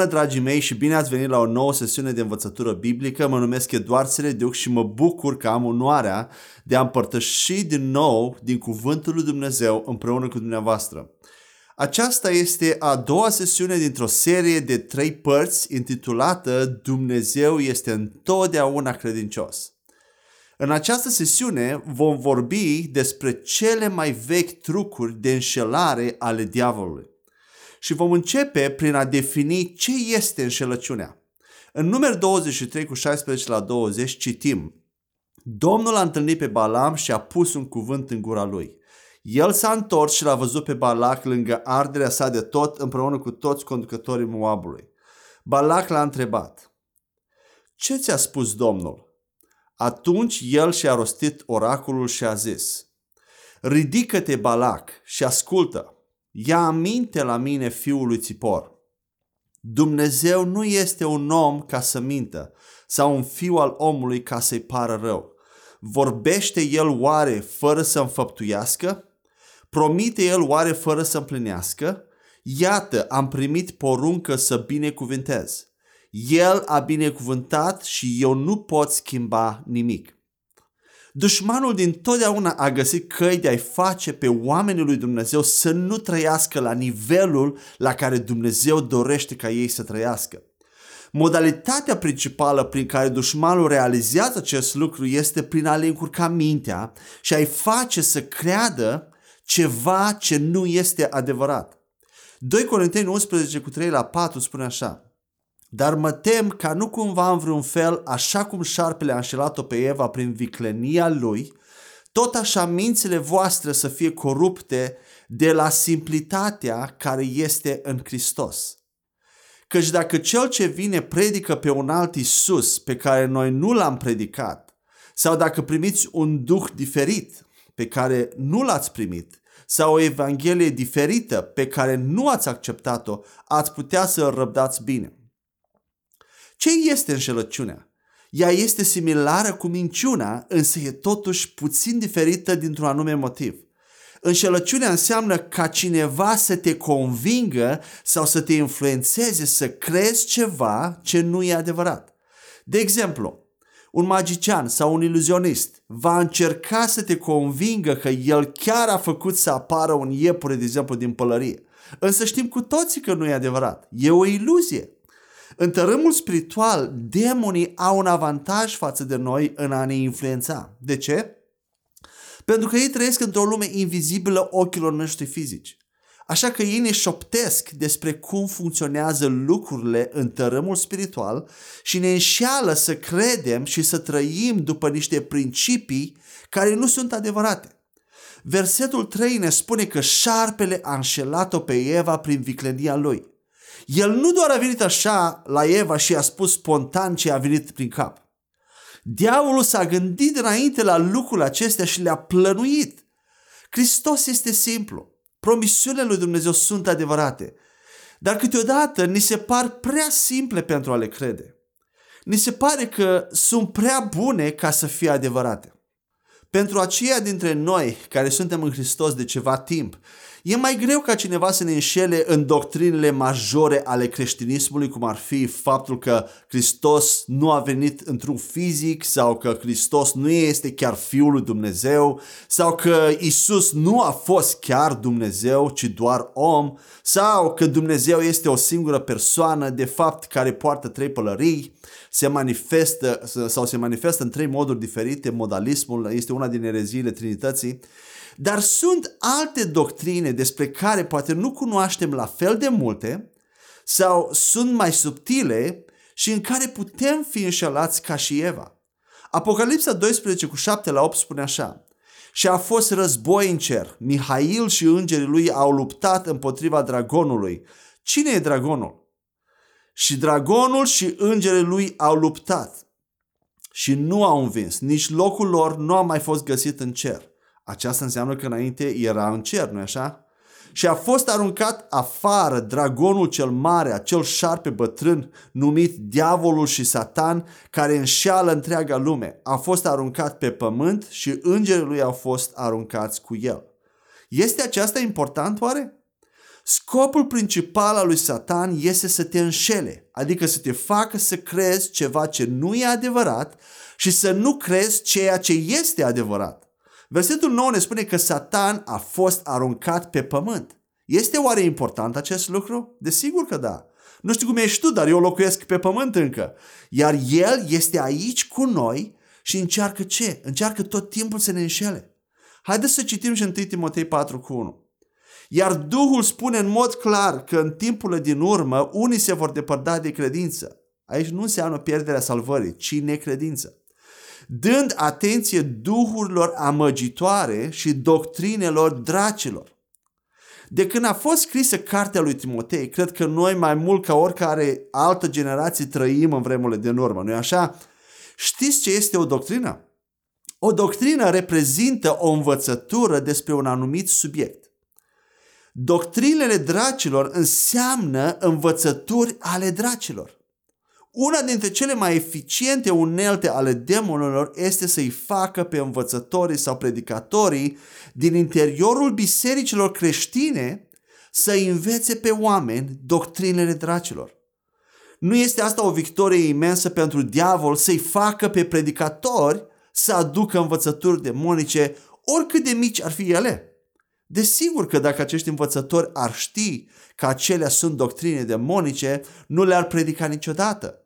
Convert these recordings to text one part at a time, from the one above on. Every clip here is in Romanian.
Bună, dragii mei, și bine ați venit la o nouă sesiune de învățătură biblică. Mă numesc Eduard Serediuc și mă bucur că am onoarea de a împărtăși din nou din Cuvântul lui Dumnezeu împreună cu dumneavoastră. Aceasta este a doua sesiune dintr-o serie de trei părți intitulată Dumnezeu este întotdeauna credincios. În această sesiune vom vorbi despre cele mai vechi trucuri de înșelare ale diavolului și vom începe prin a defini ce este înșelăciunea. În numeri 23 cu 16 la 20 citim Domnul a întâlnit pe Balam și a pus un cuvânt în gura lui. El s-a întors și l-a văzut pe Balac lângă arderea sa de tot împreună cu toți conducătorii Moabului. Balac l-a întrebat, Ce ți-a spus Domnul? Atunci el și-a rostit oracolul și a zis, Ridică-te, Balac, și ascultă. Ia aminte la mine, fiul lui Țipor. Dumnezeu nu este un om ca să mintă sau un fiu al omului ca să-i pară rău. Vorbește el oare fără să înfăptuiască? Promite el oare fără să împlinească? Iată, am primit poruncă să binecuvântez. El a binecuvântat și eu nu pot schimba nimic. Dușmanul din totdeauna a găsit căi de a-i face pe oamenii lui Dumnezeu să nu trăiască la nivelul la care Dumnezeu dorește ca ei să trăiască. Modalitatea principală prin care dușmanul realizează acest lucru este prin a le încurca mintea și a-i face să creadă ceva ce nu este adevărat. 2 Corinteni 11 cu 3 la 4 spune așa dar mă tem ca nu cumva în vreun fel, așa cum șarpele a înșelat-o pe Eva prin viclenia lui, tot așa mințile voastre să fie corupte de la simplitatea care este în Hristos. Căci dacă cel ce vine predică pe un alt Isus pe care noi nu l-am predicat, sau dacă primiți un duh diferit pe care nu l-ați primit, sau o evanghelie diferită pe care nu ați acceptat-o, ați putea să răbdați bine. Ce este înșelăciunea? Ea este similară cu minciuna, însă e totuși puțin diferită dintr-un anume motiv. Înșelăciunea înseamnă ca cineva să te convingă sau să te influențeze să crezi ceva ce nu e adevărat. De exemplu, un magician sau un iluzionist va încerca să te convingă că el chiar a făcut să apară un iepure, de exemplu, din pălărie. Însă știm cu toții că nu e adevărat. E o iluzie. În tărâmul spiritual, demonii au un avantaj față de noi în a ne influența. De ce? Pentru că ei trăiesc într-o lume invizibilă ochilor noștri fizici. Așa că ei ne șoptesc despre cum funcționează lucrurile în tărâmul spiritual și ne înșeală să credem și să trăim după niște principii care nu sunt adevărate. Versetul 3 ne spune că șarpele a înșelat-o pe Eva prin viclenia lui. El nu doar a venit așa la Eva și a spus spontan ce a venit prin cap. Diavolul s-a gândit înainte la lucrul acestea și le-a plănuit. Hristos este simplu. Promisiunile lui Dumnezeu sunt adevărate. Dar câteodată ni se par prea simple pentru a le crede. Ni se pare că sunt prea bune ca să fie adevărate. Pentru aceia dintre noi care suntem în Hristos de ceva timp, E mai greu ca cineva să ne înșele în doctrinele majore ale creștinismului, cum ar fi faptul că Hristos nu a venit într-un fizic sau că Hristos nu este chiar Fiul lui Dumnezeu sau că Isus nu a fost chiar Dumnezeu, ci doar om sau că Dumnezeu este o singură persoană de fapt care poartă trei pălării se manifestă sau se manifestă în trei moduri diferite, modalismul este una din ereziile Trinității dar sunt alte doctrine despre care poate nu cunoaștem la fel de multe sau sunt mai subtile și în care putem fi înșelați ca și Eva. Apocalipsa 12 cu 7 la 8 spune așa Și a fost război în cer. Mihail și îngerii lui au luptat împotriva dragonului. Cine e dragonul? Și dragonul și îngerii lui au luptat și nu au învins. Nici locul lor nu a mai fost găsit în cer. Aceasta înseamnă că înainte era în cer, nu așa? Și a fost aruncat afară dragonul cel mare, acel șarpe bătrân numit diavolul și satan care înșeală întreaga lume. A fost aruncat pe pământ și îngerii lui au fost aruncați cu el. Este aceasta important oare? Scopul principal al lui Satan este să te înșele, adică să te facă să crezi ceva ce nu e adevărat și să nu crezi ceea ce este adevărat. Versetul 9 ne spune că Satan a fost aruncat pe pământ. Este oare important acest lucru? Desigur că da. Nu știu cum ești tu, dar eu locuiesc pe pământ încă. Iar el este aici cu noi și încearcă ce? Încearcă tot timpul să ne înșele. Haideți să citim și 1 Timotei 4 cu 1. Iar Duhul spune în mod clar că în timpurile din urmă unii se vor depărta de credință. Aici nu înseamnă pierderea salvării, ci necredință. Dând atenție duhurilor amăgitoare și doctrinelor dracilor. De când a fost scrisă cartea lui Timotei, cred că noi mai mult ca oricare altă generație trăim în vremurile din urmă, nu-i așa? Știți ce este o doctrină? O doctrină reprezintă o învățătură despre un anumit subiect. Doctrinele dracilor înseamnă învățături ale dracilor. Una dintre cele mai eficiente unelte ale demonilor este să-i facă pe învățătorii sau predicatorii din interiorul bisericilor creștine să învețe pe oameni doctrinele dracilor. Nu este asta o victorie imensă pentru diavol să-i facă pe predicatori să aducă învățături demonice, oricât de mici ar fi ele? Desigur că dacă acești învățători ar ști că acelea sunt doctrine demonice, nu le-ar predica niciodată.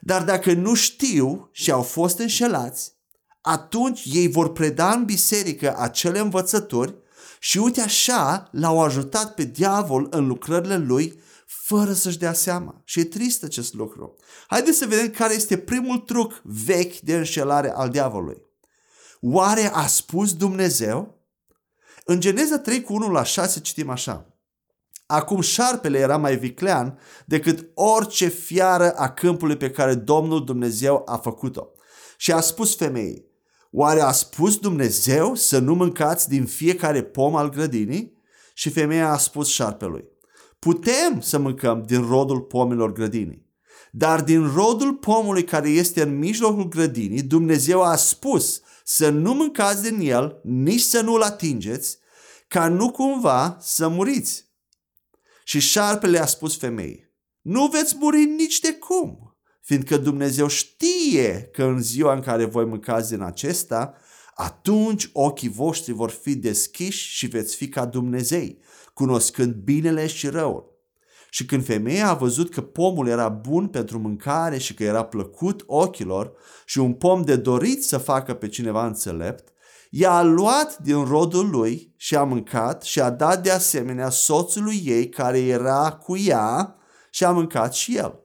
Dar dacă nu știu și au fost înșelați, atunci ei vor preda în biserică acele învățători și uite așa l-au ajutat pe diavol în lucrările lui fără să-și dea seama. Și e trist acest lucru. Haideți să vedem care este primul truc vechi de înșelare al diavolului. Oare a spus Dumnezeu? În Geneza 3 cu 1 la 6 citim așa. Acum șarpele era mai viclean decât orice fiară a câmpului pe care Domnul Dumnezeu a făcut-o. Și a spus femeii, oare a spus Dumnezeu să nu mâncați din fiecare pom al grădinii? Și femeia a spus șarpelui, putem să mâncăm din rodul pomilor grădinii. Dar din rodul pomului care este în mijlocul grădinii, Dumnezeu a spus să nu mâncați din el, nici să nu-l atingeți, ca nu cumva să muriți. Și șarpele a spus femeii, nu veți muri nici de cum, fiindcă Dumnezeu știe că în ziua în care voi mâncați din acesta, atunci ochii voștri vor fi deschiși și veți fi ca Dumnezei, cunoscând binele și răul. Și când femeia a văzut că pomul era bun pentru mâncare și că era plăcut ochilor și un pom de dorit să facă pe cineva înțelept, ea a luat din rodul lui și a mâncat și a dat de asemenea soțului ei care era cu ea și a mâncat și el.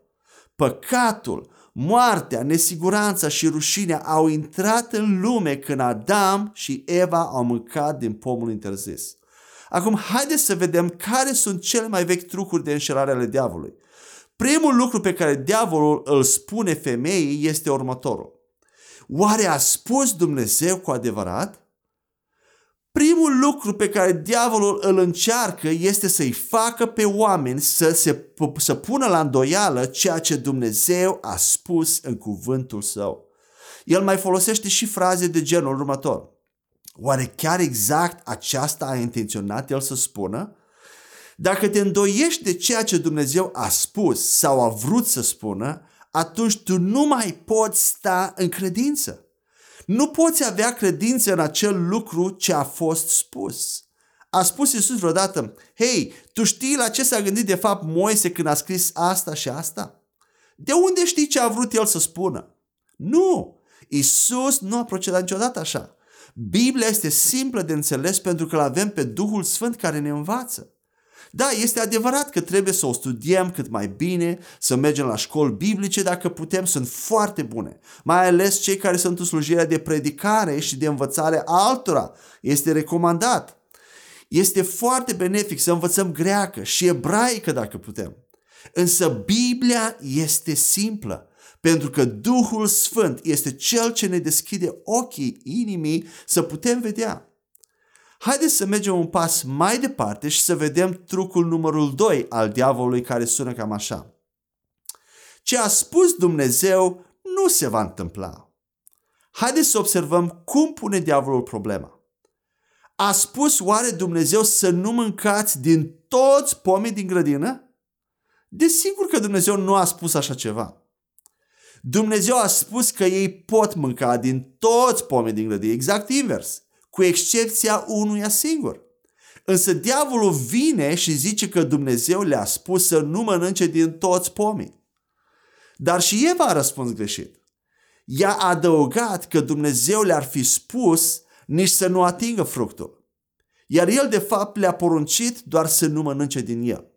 Păcatul, moartea, nesiguranța și rușinea au intrat în lume când Adam și Eva au mâncat din pomul interzis. Acum, haideți să vedem care sunt cele mai vechi trucuri de înșelare ale diavolului. Primul lucru pe care diavolul îl spune femeii este următorul. Oare a spus Dumnezeu cu adevărat? Primul lucru pe care diavolul îl încearcă este să-i facă pe oameni să, se, să pună la îndoială ceea ce Dumnezeu a spus în cuvântul său. El mai folosește și fraze de genul următor. Oare chiar exact aceasta a intenționat el să spună? Dacă te îndoiești de ceea ce Dumnezeu a spus sau a vrut să spună, atunci tu nu mai poți sta în credință. Nu poți avea credință în acel lucru ce a fost spus. A spus Iisus vreodată, hei, tu știi la ce s-a gândit de fapt Moise când a scris asta și asta? De unde știi ce a vrut el să spună? Nu! Iisus nu a procedat niciodată așa. Biblia este simplă de înțeles pentru că îl avem pe Duhul Sfânt care ne învață. Da, este adevărat că trebuie să o studiem cât mai bine, să mergem la școli biblice dacă putem, sunt foarte bune. Mai ales cei care sunt în slujirea de predicare și de învățare altora. Este recomandat. Este foarte benefic să învățăm greacă și ebraică dacă putem. Însă Biblia este simplă. Pentru că Duhul Sfânt este Cel ce ne deschide ochii inimii să putem vedea. Haideți să mergem un pas mai departe și să vedem trucul numărul 2 al diavolului care sună cam așa. Ce a spus Dumnezeu nu se va întâmpla. Haideți să observăm cum pune diavolul problema. A spus oare Dumnezeu să nu mâncați din toți pomii din grădină? Desigur că Dumnezeu nu a spus așa ceva. Dumnezeu a spus că ei pot mânca din toți pomii din grădină, exact invers, cu excepția unuia singur. Însă diavolul vine și zice că Dumnezeu le-a spus să nu mănânce din toți pomii. Dar și Eva a răspuns greșit. Ea a adăugat că Dumnezeu le-ar fi spus nici să nu atingă fructul. Iar el de fapt le-a poruncit doar să nu mănânce din el.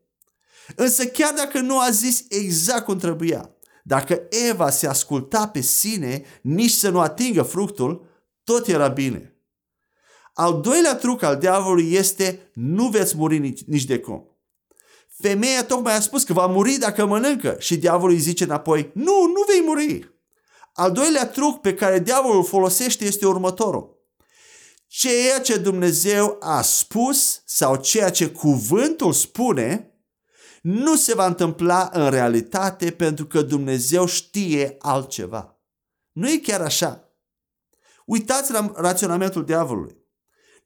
Însă chiar dacă nu a zis exact cum trebuia, dacă Eva se asculta pe sine, nici să nu atingă fructul, tot era bine. Al doilea truc al diavolului este nu veți muri nici, nici de cum. Femeia tocmai a spus că va muri dacă mănâncă și diavolul îi zice înapoi, nu, nu vei muri. Al doilea truc pe care diavolul folosește este următorul. Ceea ce Dumnezeu a spus sau ceea ce cuvântul spune nu se va întâmpla în realitate pentru că Dumnezeu știe altceva. Nu e chiar așa. Uitați la raționamentul diavolului.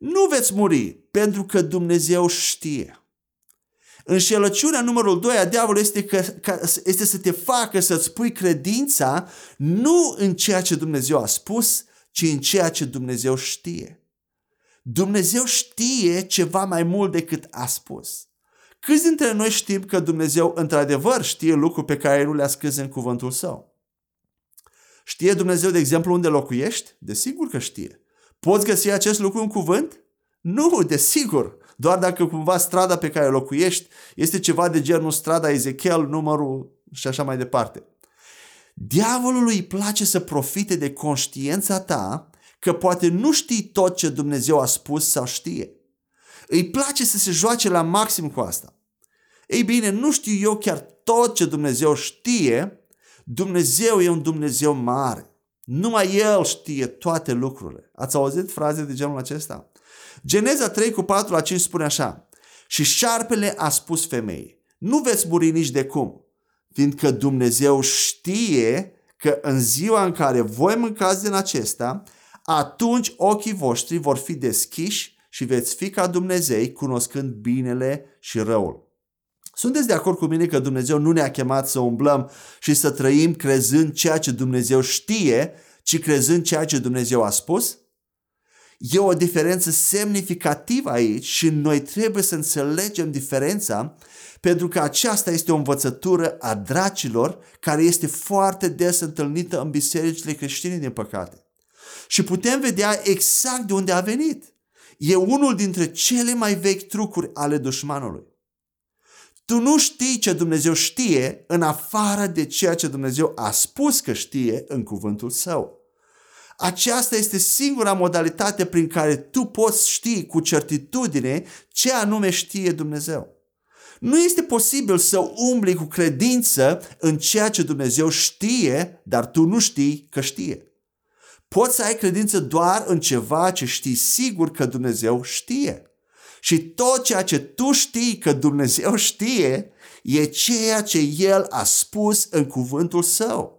Nu veți muri pentru că Dumnezeu știe. Înșelăciunea numărul 2 a diavolului este, că, că, este să te facă să-ți pui credința nu în ceea ce Dumnezeu a spus, ci în ceea ce Dumnezeu știe. Dumnezeu știe ceva mai mult decât a spus. Câți dintre noi știm că Dumnezeu într-adevăr știe lucruri pe care nu le-a scris în cuvântul său? Știe Dumnezeu, de exemplu, unde locuiești? Desigur că știe. Poți găsi acest lucru în cuvânt? Nu, desigur. Doar dacă cumva strada pe care locuiești este ceva de genul strada Ezechiel, numărul și așa mai departe. Diavolului îi place să profite de conștiința ta că poate nu știi tot ce Dumnezeu a spus sau știe. Îi place să se joace la maxim cu asta. Ei bine, nu știu eu chiar tot ce Dumnezeu știe, Dumnezeu e un Dumnezeu mare. Numai El știe toate lucrurile. Ați auzit fraze de genul acesta? Geneza 3 cu 4 la 5 spune așa. Și șarpele a spus femeii, nu veți muri nici de cum, fiindcă Dumnezeu știe că în ziua în care voi mâncați din acesta, atunci ochii voștri vor fi deschiși și veți fi ca Dumnezei cunoscând binele și răul. Sunteți de acord cu mine că Dumnezeu nu ne-a chemat să umblăm și să trăim crezând ceea ce Dumnezeu știe, ci crezând ceea ce Dumnezeu a spus? E o diferență semnificativă aici și noi trebuie să înțelegem diferența pentru că aceasta este o învățătură a dracilor care este foarte des întâlnită în bisericile creștine din păcate. Și putem vedea exact de unde a venit. E unul dintre cele mai vechi trucuri ale dușmanului. Tu nu știi ce Dumnezeu știe în afară de ceea ce Dumnezeu a spus că știe în cuvântul său. Aceasta este singura modalitate prin care tu poți ști cu certitudine ce anume știe Dumnezeu. Nu este posibil să umbli cu credință în ceea ce Dumnezeu știe, dar tu nu știi că știe. Poți să ai credință doar în ceva ce știi sigur că Dumnezeu știe. Și tot ceea ce tu știi că Dumnezeu știe e ceea ce El a spus în cuvântul Său.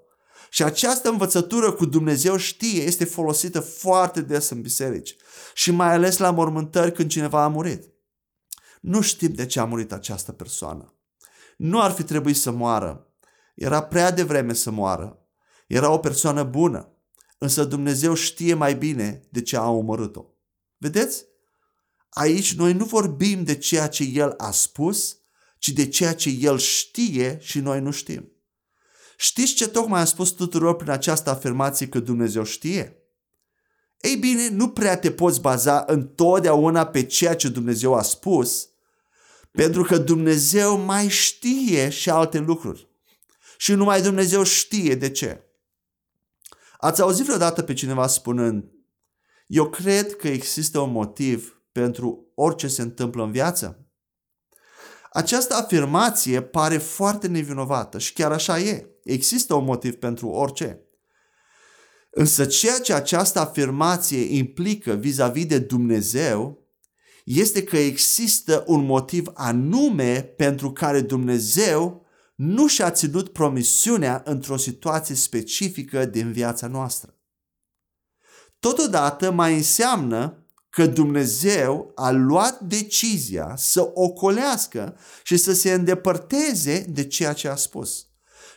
Și această învățătură cu Dumnezeu știe este folosită foarte des în biserici și mai ales la mormântări când cineva a murit. Nu știm de ce a murit această persoană. Nu ar fi trebuit să moară. Era prea devreme să moară. Era o persoană bună. Însă Dumnezeu știe mai bine de ce a omorât-o. Vedeți? Aici noi nu vorbim de ceea ce El a spus, ci de ceea ce El știe și noi nu știm. Știți ce tocmai am spus tuturor prin această afirmație că Dumnezeu știe? Ei bine, nu prea te poți baza întotdeauna pe ceea ce Dumnezeu a spus, pentru că Dumnezeu mai știe și alte lucruri. Și numai Dumnezeu știe de ce. Ați auzit vreodată pe cineva spunând, eu cred că există un motiv pentru orice se întâmplă în viață? Această afirmație pare foarte nevinovată și chiar așa e. Există un motiv pentru orice. Însă ceea ce această afirmație implică vis-a-vis de Dumnezeu este că există un motiv anume pentru care Dumnezeu nu și-a ținut promisiunea într-o situație specifică din viața noastră. Totodată mai înseamnă că Dumnezeu a luat decizia să ocolească și să se îndepărteze de ceea ce a spus.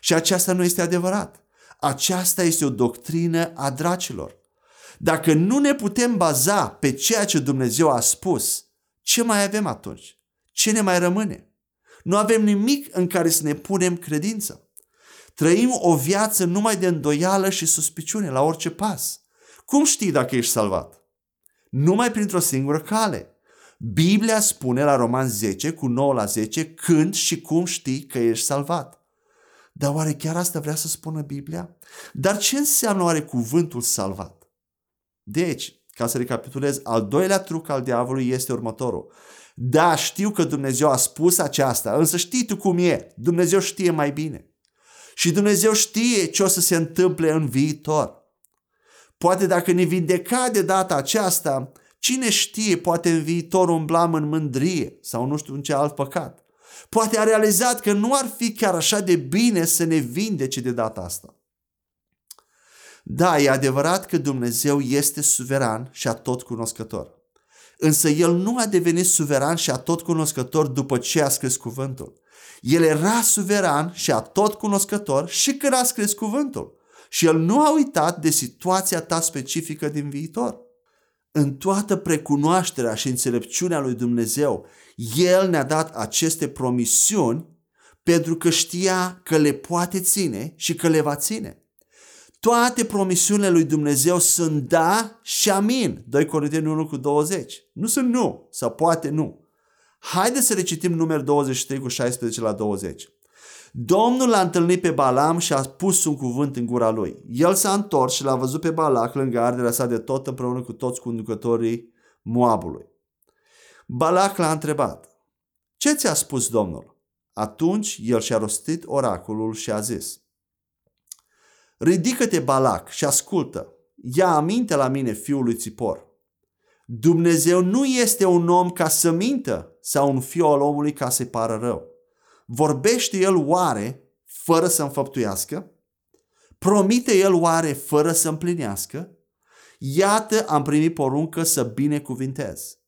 Și aceasta nu este adevărat. Aceasta este o doctrină a dracilor. Dacă nu ne putem baza pe ceea ce Dumnezeu a spus, ce mai avem atunci? Ce ne mai rămâne? Nu avem nimic în care să ne punem credință. Trăim o viață numai de îndoială și suspiciune la orice pas. Cum știi dacă ești salvat? Numai printr-o singură cale. Biblia spune la Roman 10 cu 9 la 10 când și cum știi că ești salvat. Dar oare chiar asta vrea să spună Biblia? Dar ce înseamnă oare cuvântul salvat? Deci, ca să recapitulez, al doilea truc al diavolului este următorul. Da, știu că Dumnezeu a spus aceasta, însă știi tu cum e. Dumnezeu știe mai bine. Și Dumnezeu știe ce o să se întâmple în viitor. Poate dacă ne vindeca de data aceasta, cine știe, poate în viitor umblam în mândrie sau nu știu în ce alt păcat. Poate a realizat că nu ar fi chiar așa de bine să ne vindece de data asta. Da, e adevărat că Dumnezeu este suveran și atot cunoscător. Însă El nu a devenit suveran și atot cunoscător după ce a scris cuvântul. El era suveran și atot cunoscător și când a scris cuvântul. Și El nu a uitat de situația ta specifică din viitor. În toată precunoașterea și înțelepciunea lui Dumnezeu, El ne-a dat aceste promisiuni pentru că știa că le poate ține și că le va ține. Toate promisiunile lui Dumnezeu sunt da și amin. 2 Corinteni 1 cu 20. Nu sunt nu sau poate nu. Haideți să recitim număr 23 cu 16 la 20. Domnul l-a întâlnit pe Balam și a pus un cuvânt în gura lui. El s-a întors și l-a văzut pe Balac lângă arderea sa de tot împreună cu toți conducătorii Moabului. Balac l-a întrebat, ce ți-a spus Domnul? Atunci el și-a rostit oracolul și a zis, Ridică-te, Balac, și ascultă. Ia aminte la mine, fiul lui Țipor. Dumnezeu nu este un om ca să mintă sau un fiu al omului ca să-i pară rău. Vorbește el oare fără să înfăptuiască? Promite el oare fără să împlinească? Iată am primit poruncă să binecuvintez.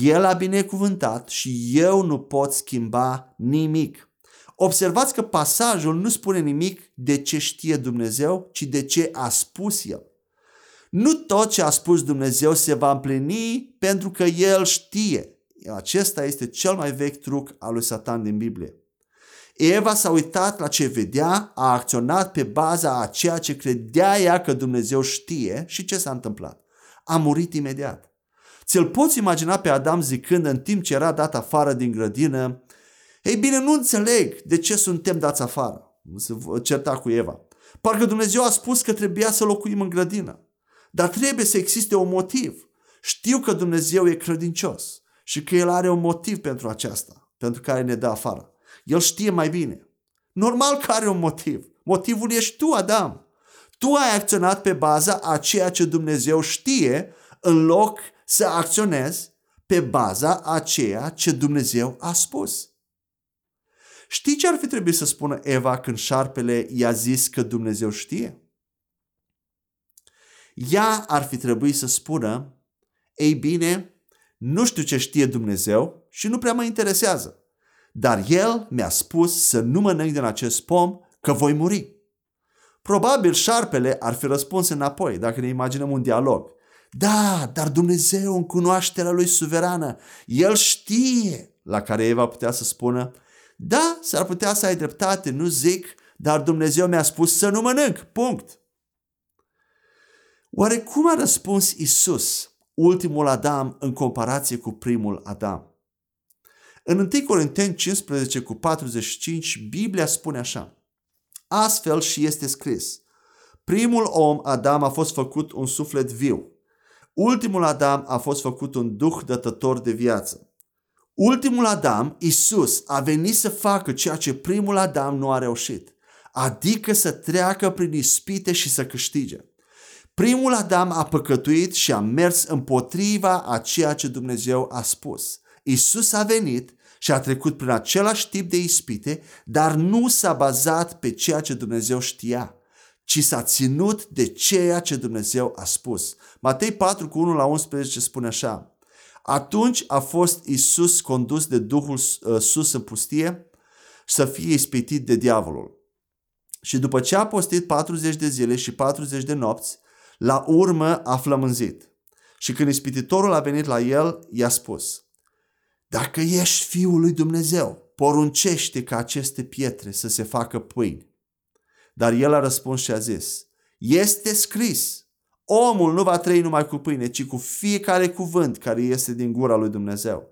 El a binecuvântat și eu nu pot schimba nimic. Observați că pasajul nu spune nimic de ce știe Dumnezeu, ci de ce a spus El. Nu tot ce a spus Dumnezeu se va împlini pentru că El știe. Acesta este cel mai vechi truc al lui Satan din Biblie. Eva s-a uitat la ce vedea, a acționat pe baza a ceea ce credea ea că Dumnezeu știe și ce s-a întâmplat. A murit imediat. Ți-l poți imagina pe Adam zicând în timp ce era dat afară din grădină, ei bine, nu înțeleg de ce suntem dați afară. Se certa cu Eva. Parcă Dumnezeu a spus că trebuia să locuim în grădină. Dar trebuie să existe un motiv. Știu că Dumnezeu e credincios și că El are un motiv pentru aceasta, pentru care ne dă afară. El știe mai bine. Normal că are un motiv. Motivul ești tu, Adam. Tu ai acționat pe baza a ceea ce Dumnezeu știe în loc să acționezi pe baza a ceea ce Dumnezeu a spus. Știi ce ar fi trebuit să spună Eva când șarpele i-a zis că Dumnezeu știe? Ea ar fi trebuit să spună, ei bine, nu știu ce știe Dumnezeu și nu prea mă interesează. Dar El mi-a spus să nu mănânc din acest pom, că voi muri. Probabil șarpele ar fi răspuns înapoi, dacă ne imaginăm un dialog. Da, dar Dumnezeu în cunoașterea Lui suverană, El știe, la care Eva putea să spună, da, s-ar putea să ai dreptate, nu zic, dar Dumnezeu mi-a spus să nu mănânc, punct. Oare cum a răspuns Isus, ultimul Adam, în comparație cu primul Adam? În 1 Corinteni 15 cu 45, Biblia spune așa. Astfel și este scris. Primul om, Adam, a fost făcut un suflet viu. Ultimul Adam a fost făcut un duh dătător de viață. Ultimul Adam, Isus, a venit să facă ceea ce primul Adam nu a reușit, adică să treacă prin ispite și să câștige. Primul Adam a păcătuit și a mers împotriva a ceea ce Dumnezeu a spus. Isus a venit și a trecut prin același tip de ispite, dar nu s-a bazat pe ceea ce Dumnezeu știa, ci s-a ținut de ceea ce Dumnezeu a spus. Matei 4 cu 1 la 11 spune așa. Atunci a fost Isus condus de Duhul uh, sus în pustie să fie ispitit de diavolul. Și după ce a postit 40 de zile și 40 de nopți, la urmă a flămânzit. Și când ispititorul a venit la el, i-a spus, Dacă ești Fiul lui Dumnezeu, poruncește ca aceste pietre să se facă pâini. Dar el a răspuns și a zis, Este scris, omul nu va trăi numai cu pâine, ci cu fiecare cuvânt care este din gura lui Dumnezeu.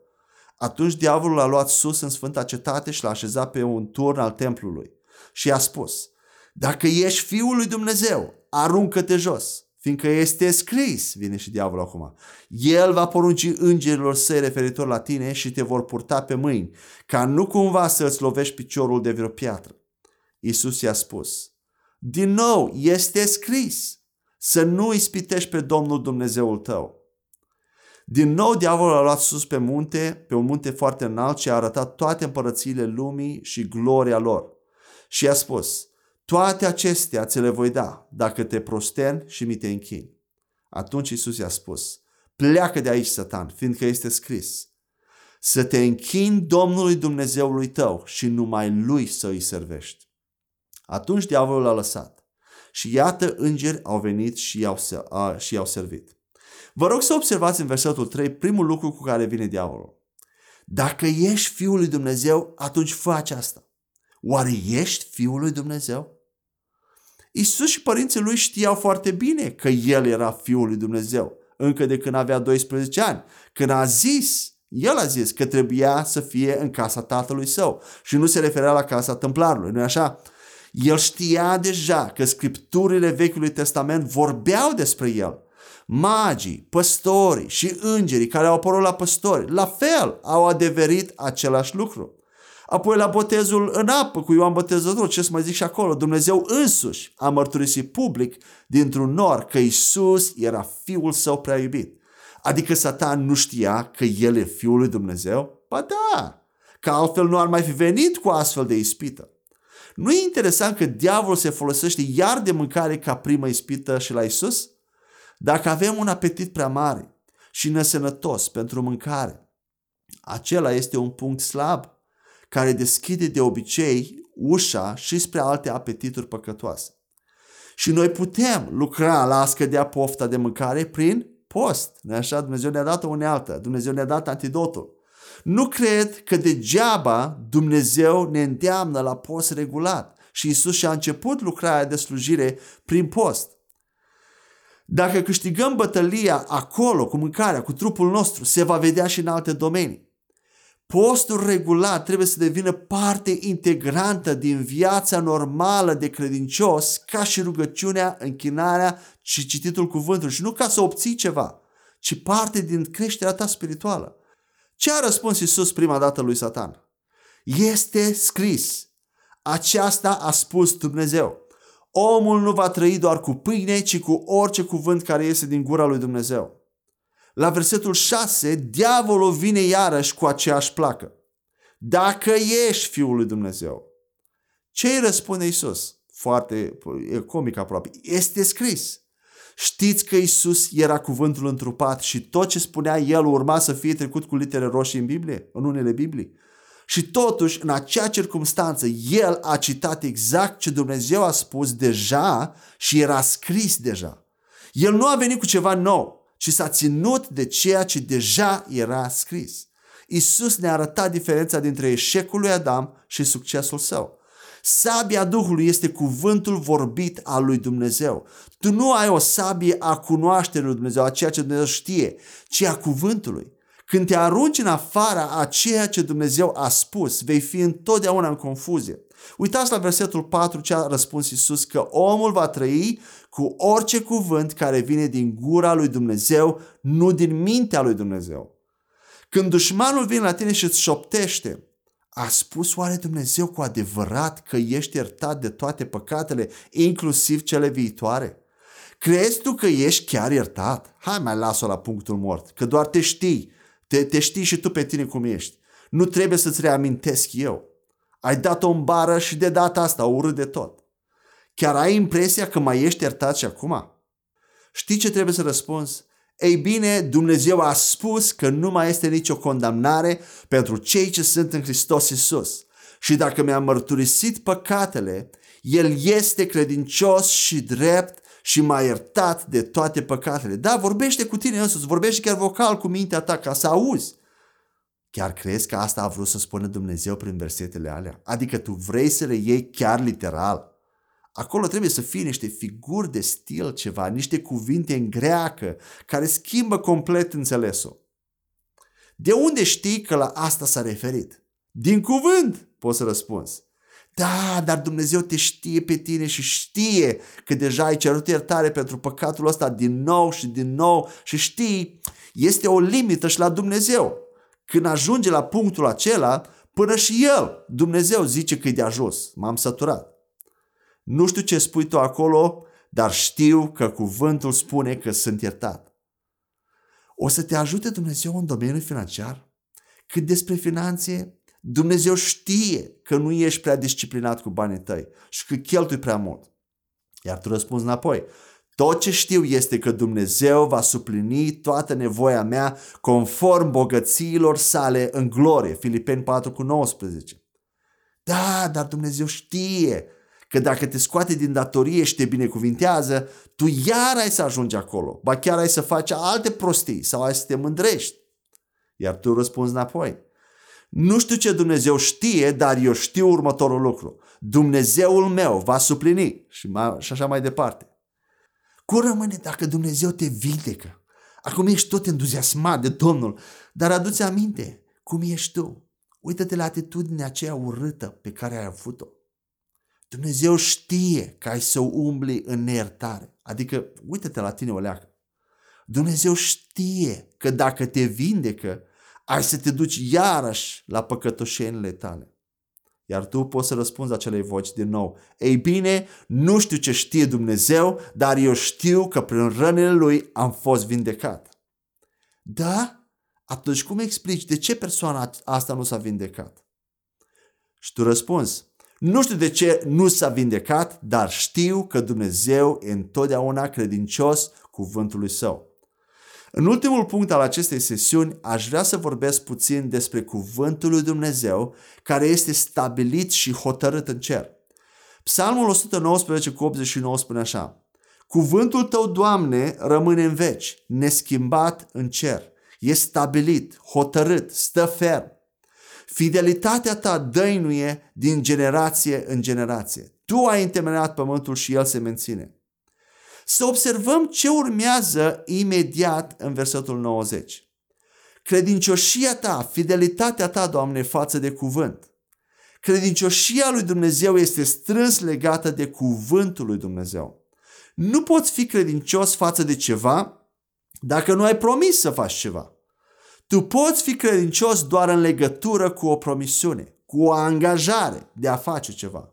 Atunci diavolul a luat sus în sfânta cetate și l-a așezat pe un turn al templului și a spus, Dacă ești Fiul lui Dumnezeu, aruncă-te jos fiindcă este scris, vine și diavolul acum, el va porunci îngerilor săi referitor la tine și te vor purta pe mâini, ca nu cumva să îți lovești piciorul de vreo piatră. Iisus i-a spus, din nou, este scris, să nu ispitești pe Domnul Dumnezeul tău. Din nou, diavolul a luat sus pe munte, pe un munte foarte înalt și a arătat toate împărățiile lumii și gloria lor. Și a spus, toate acestea ți le voi da dacă te prosten și mi te închini. Atunci Isus i-a spus, pleacă de aici, Satan, fiindcă este scris, să te închini Domnului Dumnezeului tău și numai Lui să îi servești. Atunci diavolul a lăsat și iată îngeri au venit și i-au, și i-au servit. Vă rog să observați în versetul 3 primul lucru cu care vine diavolul. Dacă ești Fiul lui Dumnezeu, atunci fă aceasta. Oare ești Fiul lui Dumnezeu? Isus și părinții lui știau foarte bine că el era Fiul lui Dumnezeu, încă de când avea 12 ani. Când a zis, el a zis că trebuia să fie în casa tatălui său și nu se referea la casa templarului, nu așa? El știa deja că scripturile Vechiului Testament vorbeau despre el. Magii, păstorii și îngerii care au apărut la păstori, la fel, au adeverit același lucru. Apoi la botezul în apă cu Ioan Botezător, ce să mai zic și acolo, Dumnezeu însuși a mărturisit public dintr-un nor că Isus era Fiul Său prea iubit. Adică Satan nu știa că El e Fiul lui Dumnezeu? Ba da, că altfel nu ar mai fi venit cu astfel de ispită. Nu e interesant că diavolul se folosește iar de mâncare ca primă ispită și la Isus? Dacă avem un apetit prea mare și nesănătos pentru mâncare, acela este un punct slab care deschide de obicei ușa și spre alte apetituri păcătoase. Și noi putem lucra la a scădea pofta de mâncare prin post. nu așa? Dumnezeu ne-a dat o unealtă. Dumnezeu ne-a dat antidotul. Nu cred că degeaba Dumnezeu ne îndeamnă la post regulat. Și Isus și-a început lucrarea de slujire prin post. Dacă câștigăm bătălia acolo, cu mâncarea, cu trupul nostru, se va vedea și în alte domenii. Postul regulat trebuie să devină parte integrantă din viața normală de credincios, ca și rugăciunea, închinarea și cititul cuvântului. Și nu ca să obții ceva, ci parte din creșterea ta spirituală. Ce a răspuns Isus prima dată lui Satan? Este scris. Aceasta a spus Dumnezeu. Omul nu va trăi doar cu pâine, ci cu orice cuvânt care iese din gura lui Dumnezeu la versetul 6, diavolul vine iarăși cu aceeași placă. Dacă ești Fiul lui Dumnezeu, ce îi răspunde Isus? Foarte e comic aproape. Este scris. Știți că Isus era cuvântul întrupat și tot ce spunea El urma să fie trecut cu litere roșii în Biblie, în unele Biblii. Și totuși, în acea circunstanță, El a citat exact ce Dumnezeu a spus deja și era scris deja. El nu a venit cu ceva nou și s-a ținut de ceea ce deja era scris. Isus ne-a arătat diferența dintre eșecul lui Adam și succesul său. Sabia Duhului este cuvântul vorbit al lui Dumnezeu. Tu nu ai o sabie a cunoașterii lui Dumnezeu, a ceea ce Dumnezeu știe, ci a cuvântului. Când te arunci în afara a ceea ce Dumnezeu a spus, vei fi întotdeauna în confuzie. Uitați la versetul 4 ce a răspuns Isus că omul va trăi cu orice cuvânt care vine din gura lui Dumnezeu, nu din mintea lui Dumnezeu. Când dușmanul vine la tine și îți șoptește, a spus oare Dumnezeu cu adevărat că ești iertat de toate păcatele, inclusiv cele viitoare? Crezi tu că ești chiar iertat? Hai mai las-o la punctul mort, că doar te știi. Te, te știi și tu pe tine cum ești. Nu trebuie să-ți reamintesc eu. Ai dat-o în bară și de data asta urât de tot. Chiar ai impresia că mai ești iertat și acum? Știi ce trebuie să răspunzi? Ei bine, Dumnezeu a spus că nu mai este nicio condamnare pentru cei ce sunt în Hristos Isus. Și dacă mi-am mărturisit păcatele, El este credincios și drept și m-a iertat de toate păcatele. Da, vorbește cu tine însuți, vorbește chiar vocal cu mintea ta ca să auzi. Chiar crezi că asta a vrut să spună Dumnezeu prin versetele alea? Adică tu vrei să le iei chiar literal. Acolo trebuie să fie niște figuri de stil ceva, niște cuvinte în greacă care schimbă complet înțelesul. De unde știi că la asta s-a referit? Din cuvânt, poți să răspunzi. Da, dar Dumnezeu te știe pe tine și știe că deja ai cerut iertare pentru păcatul ăsta din nou și din nou și știi, este o limită și la Dumnezeu. Când ajunge la punctul acela, până și El, Dumnezeu zice că e de ajuns, m-am săturat. Nu știu ce spui tu acolo, dar știu că cuvântul spune că sunt iertat. O să te ajute Dumnezeu în domeniul financiar? Cât despre finanțe, Dumnezeu știe că nu ești prea disciplinat cu banii tăi și că cheltui prea mult. Iar tu răspunzi înapoi. Tot ce știu este că Dumnezeu va suplini toată nevoia mea conform bogățiilor sale în glorie. Filipeni 4 cu 19. Da, dar Dumnezeu știe că dacă te scoate din datorie și te binecuvintează, tu iar ai să ajungi acolo, ba chiar ai să faci alte prostii sau ai să te mândrești. Iar tu răspunzi înapoi. Nu știu ce Dumnezeu știe, dar eu știu următorul lucru. Dumnezeul meu va suplini și, mai, și așa mai departe. Cum rămâne dacă Dumnezeu te vindecă? Acum ești tot entuziasmat de Domnul, dar aduți aminte cum ești tu. Uită-te la atitudinea aceea urâtă pe care ai avut-o. Dumnezeu știe că ai să umbli în neiertare. Adică, uită-te la tine, o leacă. Dumnezeu știe că dacă te vindecă, ai să te duci iarăși la păcătoșenile tale. Iar tu poți să răspunzi acelei voci din nou. Ei bine, nu știu ce știe Dumnezeu, dar eu știu că prin rănile Lui am fost vindecat. Da? Atunci cum explici de ce persoana asta nu s-a vindecat? Și tu răspunzi, nu știu de ce nu s-a vindecat, dar știu că Dumnezeu e întotdeauna credincios cuvântului său. În ultimul punct al acestei sesiuni aș vrea să vorbesc puțin despre cuvântul lui Dumnezeu care este stabilit și hotărât în cer. Psalmul 119 cu 89 spune așa Cuvântul tău, Doamne, rămâne în veci, neschimbat în cer. E stabilit, hotărât, stă ferm. Fidelitatea ta dăinuie din generație în generație. Tu ai întemeiat pământul și el se menține. Să observăm ce urmează imediat în versetul 90. Credincioșia ta, fidelitatea ta, Doamne, față de cuvânt. Credincioșia lui Dumnezeu este strâns legată de cuvântul lui Dumnezeu. Nu poți fi credincios față de ceva dacă nu ai promis să faci ceva. Tu poți fi credincios doar în legătură cu o promisiune, cu o angajare de a face ceva.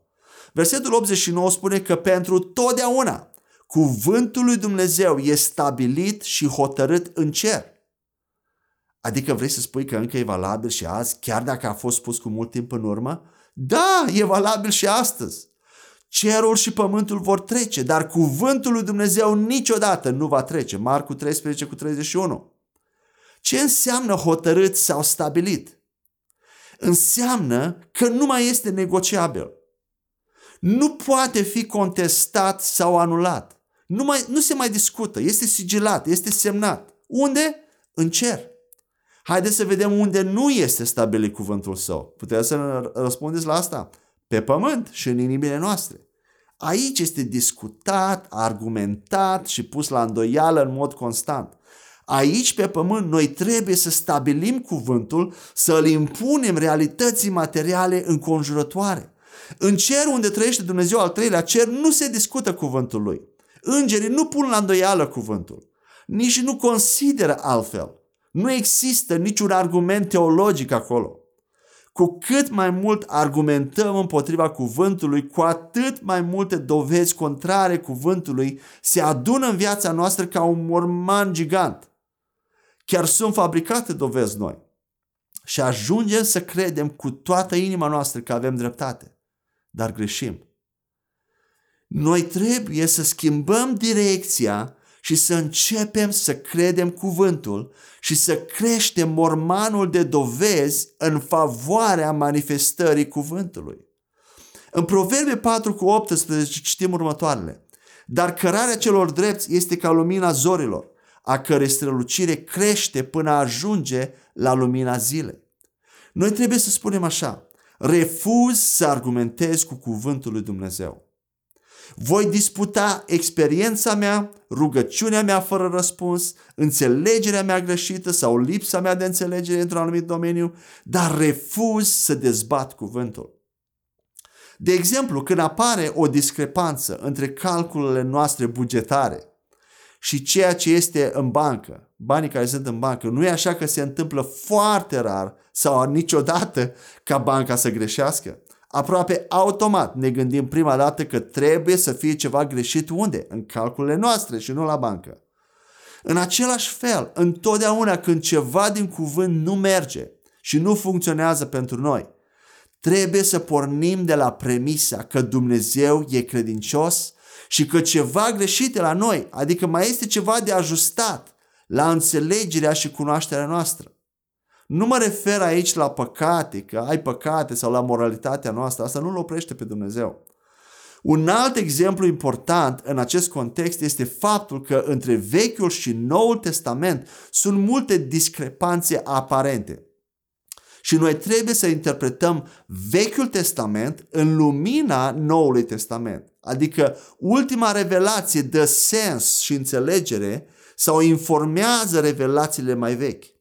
Versetul 89 spune că pentru totdeauna cuvântul lui Dumnezeu e stabilit și hotărât în cer. Adică vrei să spui că încă e valabil și azi, chiar dacă a fost spus cu mult timp în urmă? Da, e valabil și astăzi. Cerul și pământul vor trece, dar cuvântul lui Dumnezeu niciodată nu va trece. Marcu 13 cu 31. Ce înseamnă hotărât sau stabilit? Înseamnă că nu mai este negociabil. Nu poate fi contestat sau anulat. Nu, mai, nu se mai discută. Este sigilat, este semnat. Unde? În cer. Haideți să vedem unde nu este stabilit cuvântul său. Puteți să răspundeți la asta? Pe pământ și în inimile noastre. Aici este discutat, argumentat și pus la îndoială în mod constant. Aici pe pământ noi trebuie să stabilim cuvântul, să îl impunem realității materiale înconjurătoare. În cer unde trăiește Dumnezeu al treilea cer nu se discută cuvântul lui. Îngerii nu pun la îndoială cuvântul. Nici nu consideră altfel. Nu există niciun argument teologic acolo. Cu cât mai mult argumentăm împotriva cuvântului, cu atât mai multe dovezi contrare cuvântului se adună în viața noastră ca un morman gigant. Chiar sunt fabricate dovezi noi. Și ajungem să credem cu toată inima noastră că avem dreptate. Dar greșim. Noi trebuie să schimbăm direcția și să începem să credem cuvântul și să creștem mormanul de dovezi în favoarea manifestării cuvântului. În Proverbe 4 cu 18 citim următoarele. Dar cărarea celor drepți este ca lumina zorilor, a cărei strălucire crește până ajunge la lumina zilei. Noi trebuie să spunem așa, refuz să argumentez cu cuvântul lui Dumnezeu. Voi disputa experiența mea, rugăciunea mea fără răspuns, înțelegerea mea greșită sau lipsa mea de înțelegere într-un anumit domeniu, dar refuz să dezbat cuvântul. De exemplu, când apare o discrepanță între calculele noastre bugetare și ceea ce este în bancă, banii care sunt în bancă, nu e așa că se întâmplă foarte rar sau niciodată ca banca să greșească? Aproape automat ne gândim prima dată că trebuie să fie ceva greșit unde? În calculele noastre și nu la bancă. În același fel, întotdeauna când ceva din cuvânt nu merge și nu funcționează pentru noi, trebuie să pornim de la premisa că Dumnezeu e credincios și că ceva greșit la noi, adică mai este ceva de ajustat la înțelegerea și cunoașterea noastră. Nu mă refer aici la păcate, că ai păcate sau la moralitatea noastră, asta nu-L oprește pe Dumnezeu. Un alt exemplu important în acest context este faptul că între Vechiul și Noul Testament sunt multe discrepanțe aparente. Și noi trebuie să interpretăm Vechiul Testament în lumina Noului Testament. Adică ultima revelație dă sens și înțelegere sau informează revelațiile mai vechi.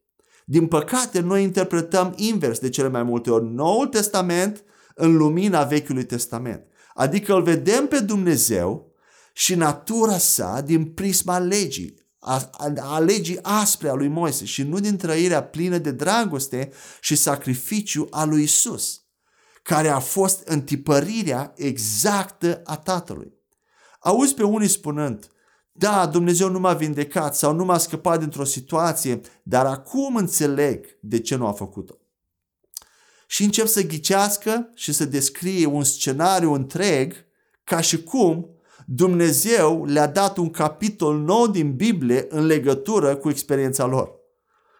Din păcate, noi interpretăm invers de cele mai multe ori Noul Testament în lumina Vechiului Testament. Adică îl vedem pe Dumnezeu și natura sa din prisma legii, a, a, a legii aspre a lui Moise și nu din trăirea plină de dragoste și sacrificiu a lui Isus, care a fost întipărirea exactă a Tatălui. Auzi pe unii spunând, da, Dumnezeu nu m-a vindecat sau nu m-a scăpat dintr-o situație, dar acum înțeleg de ce nu a făcut-o. Și încep să ghicească și să descrie un scenariu întreg ca și cum Dumnezeu le-a dat un capitol nou din Biblie în legătură cu experiența lor.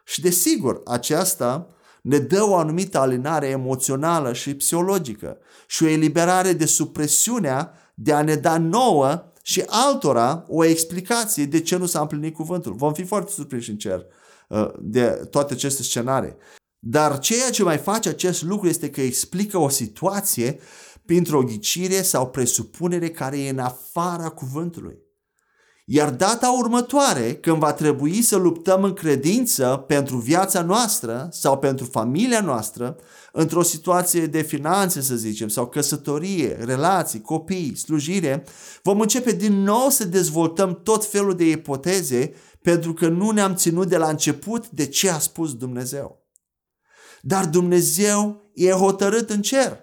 Și desigur, aceasta ne dă o anumită alinare emoțională și psihologică și o eliberare de supresiunea de a ne da nouă și altora o explicație de ce nu s-a împlinit cuvântul. Vom fi foarte surprinși în cer uh, de toate aceste scenarii. Dar ceea ce mai face acest lucru este că explică o situație printr-o ghicire sau presupunere care e în afara cuvântului. Iar data următoare, când va trebui să luptăm în credință pentru viața noastră sau pentru familia noastră, într-o situație de finanțe, să zicem, sau căsătorie, relații, copii, slujire, vom începe din nou să dezvoltăm tot felul de ipoteze pentru că nu ne-am ținut de la început de ce a spus Dumnezeu. Dar Dumnezeu e hotărât în cer.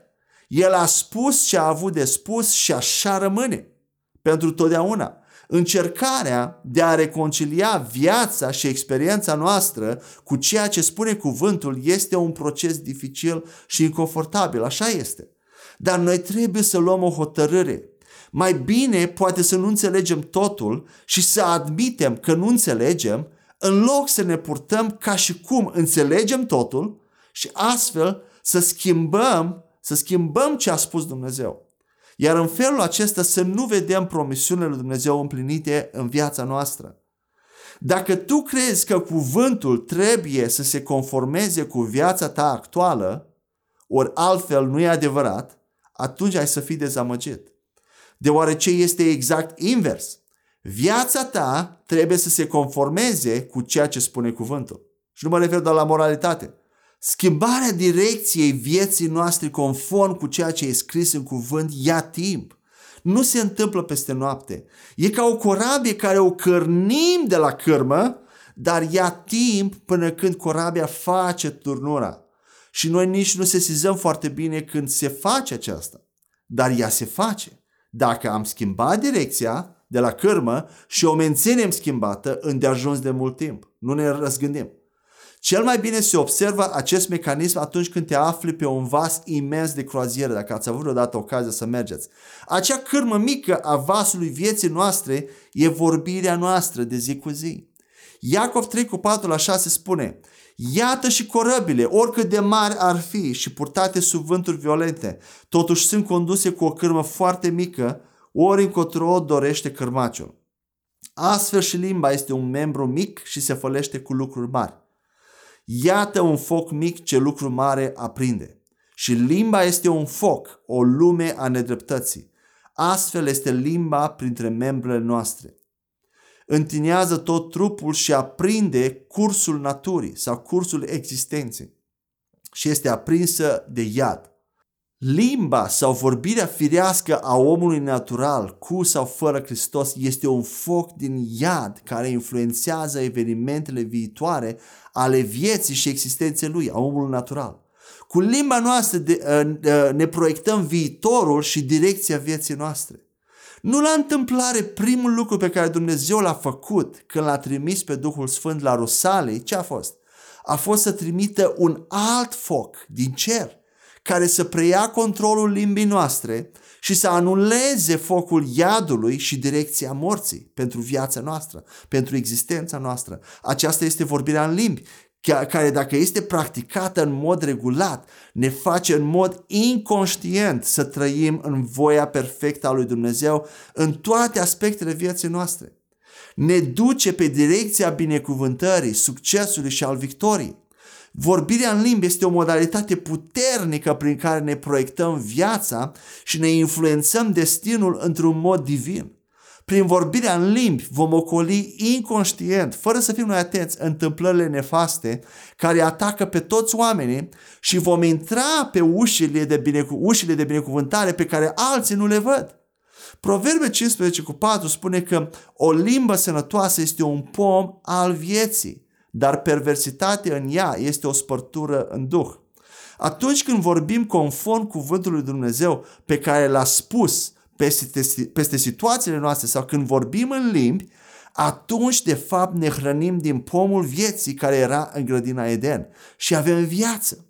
El a spus ce a avut de spus și așa rămâne pentru totdeauna. Încercarea de a reconcilia viața și experiența noastră cu ceea ce spune cuvântul este un proces dificil și inconfortabil, așa este. Dar noi trebuie să luăm o hotărâre. Mai bine poate să nu înțelegem totul și să admitem că nu înțelegem, în loc să ne purtăm ca și cum înțelegem totul și astfel să schimbăm, să schimbăm ce a spus Dumnezeu. Iar în felul acesta să nu vedem promisiunile lui Dumnezeu împlinite în viața noastră. Dacă tu crezi că cuvântul trebuie să se conformeze cu viața ta actuală, ori altfel nu e adevărat, atunci ai să fii dezamăgit. Deoarece este exact invers. Viața ta trebuie să se conformeze cu ceea ce spune cuvântul. Și nu mă refer doar la moralitate. Schimbarea direcției vieții noastre conform cu ceea ce e scris în cuvânt ia timp. Nu se întâmplă peste noapte. E ca o corabie care o cărnim de la cârmă, dar ia timp până când corabia face turnura. Și noi nici nu se sesizăm foarte bine când se face aceasta. Dar ea se face. Dacă am schimbat direcția de la cârmă și o menținem schimbată îndeajuns de mult timp. Nu ne răzgândim. Cel mai bine se observă acest mecanism atunci când te afli pe un vas imens de croazieră, dacă ați avut odată ocazia să mergeți. Acea cârmă mică a vasului vieții noastre e vorbirea noastră de zi cu zi. Iacov 3 cu 4 la 6 spune, Iată și corăbile, oricât de mari ar fi și purtate sub vânturi violente, totuși sunt conduse cu o cârmă foarte mică, ori încotro dorește cârmaciul. Astfel și limba este un membru mic și se fălește cu lucruri mari. Iată un foc mic ce lucru mare aprinde. Și limba este un foc, o lume a nedreptății. Astfel este limba printre membrele noastre. Întinează tot trupul și aprinde cursul naturii sau cursul existenței și este aprinsă de iad. Limba sau vorbirea firească a omului natural, cu sau fără Hristos, este un foc din iad care influențează evenimentele viitoare ale vieții și existenței lui, a omului natural. Cu limba noastră de, uh, uh, ne proiectăm viitorul și direcția vieții noastre. Nu la întâmplare primul lucru pe care Dumnezeu l-a făcut când l-a trimis pe Duhul Sfânt la Rosalei, ce a fost? A fost să trimită un alt foc din cer care să preia controlul limbii noastre și să anuleze focul iadului și direcția morții pentru viața noastră, pentru existența noastră. Aceasta este vorbirea în limbi, care dacă este practicată în mod regulat, ne face în mod inconștient să trăim în voia perfectă a lui Dumnezeu în toate aspectele vieții noastre. Ne duce pe direcția binecuvântării, succesului și al victoriei. Vorbirea în limbi este o modalitate puternică prin care ne proiectăm viața și ne influențăm destinul într-un mod divin. Prin vorbirea în limbi vom ocoli inconștient, fără să fim noi atenți, întâmplările nefaste care atacă pe toți oamenii și vom intra pe ușile de, binecu- ușile de binecuvântare pe care alții nu le văd. Proverbe 15 cu 4 spune că o limbă sănătoasă este un pom al vieții dar perversitatea în ea este o spărtură în duh. Atunci când vorbim conform cuvântului lui Dumnezeu pe care l-a spus peste, peste situațiile noastre sau când vorbim în limbi, atunci de fapt ne hrănim din pomul vieții care era în grădina Eden și avem viață.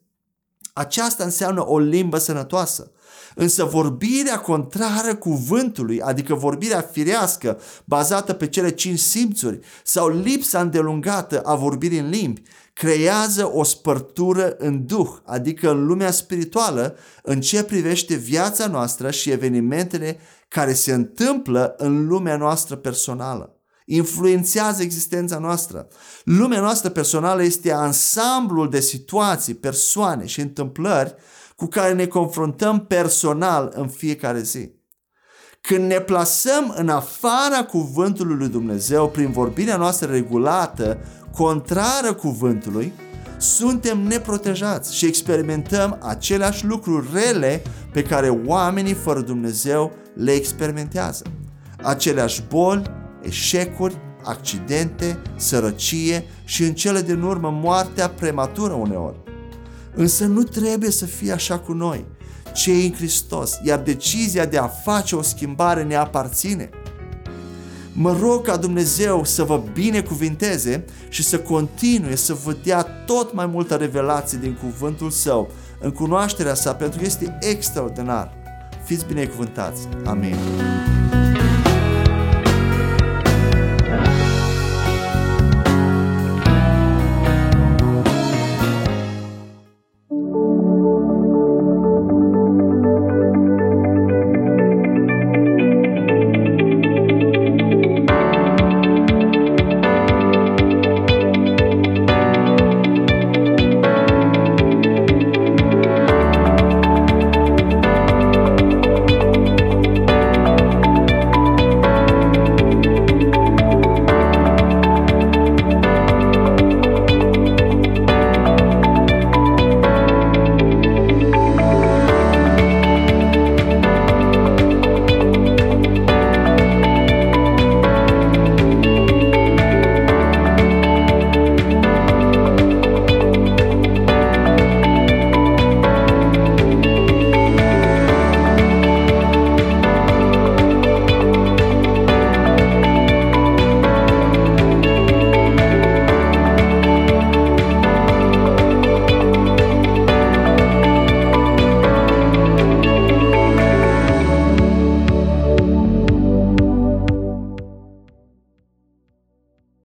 Aceasta înseamnă o limbă sănătoasă. Însă vorbirea contrară cuvântului, adică vorbirea firească, bazată pe cele cinci simțuri, sau lipsa îndelungată a vorbirii în limbi, creează o spărtură în duh, adică în lumea spirituală, în ce privește viața noastră și evenimentele care se întâmplă în lumea noastră personală influențează existența noastră. Lumea noastră personală este ansamblul de situații, persoane și întâmplări cu care ne confruntăm personal în fiecare zi. Când ne plasăm în afara cuvântului lui Dumnezeu prin vorbirea noastră regulată, contrară cuvântului, suntem neprotejați și experimentăm aceleași lucruri rele pe care oamenii fără Dumnezeu le experimentează. Aceleași boli, eșecuri, accidente, sărăcie și în cele din urmă moartea prematură uneori. Însă nu trebuie să fie așa cu noi, cei în Hristos, iar decizia de a face o schimbare ne aparține. Mă rog ca Dumnezeu să vă binecuvinteze și să continue să vă dea tot mai multă revelație din cuvântul Său în cunoașterea sa, pentru că este extraordinar. Fiți binecuvântați. Amin.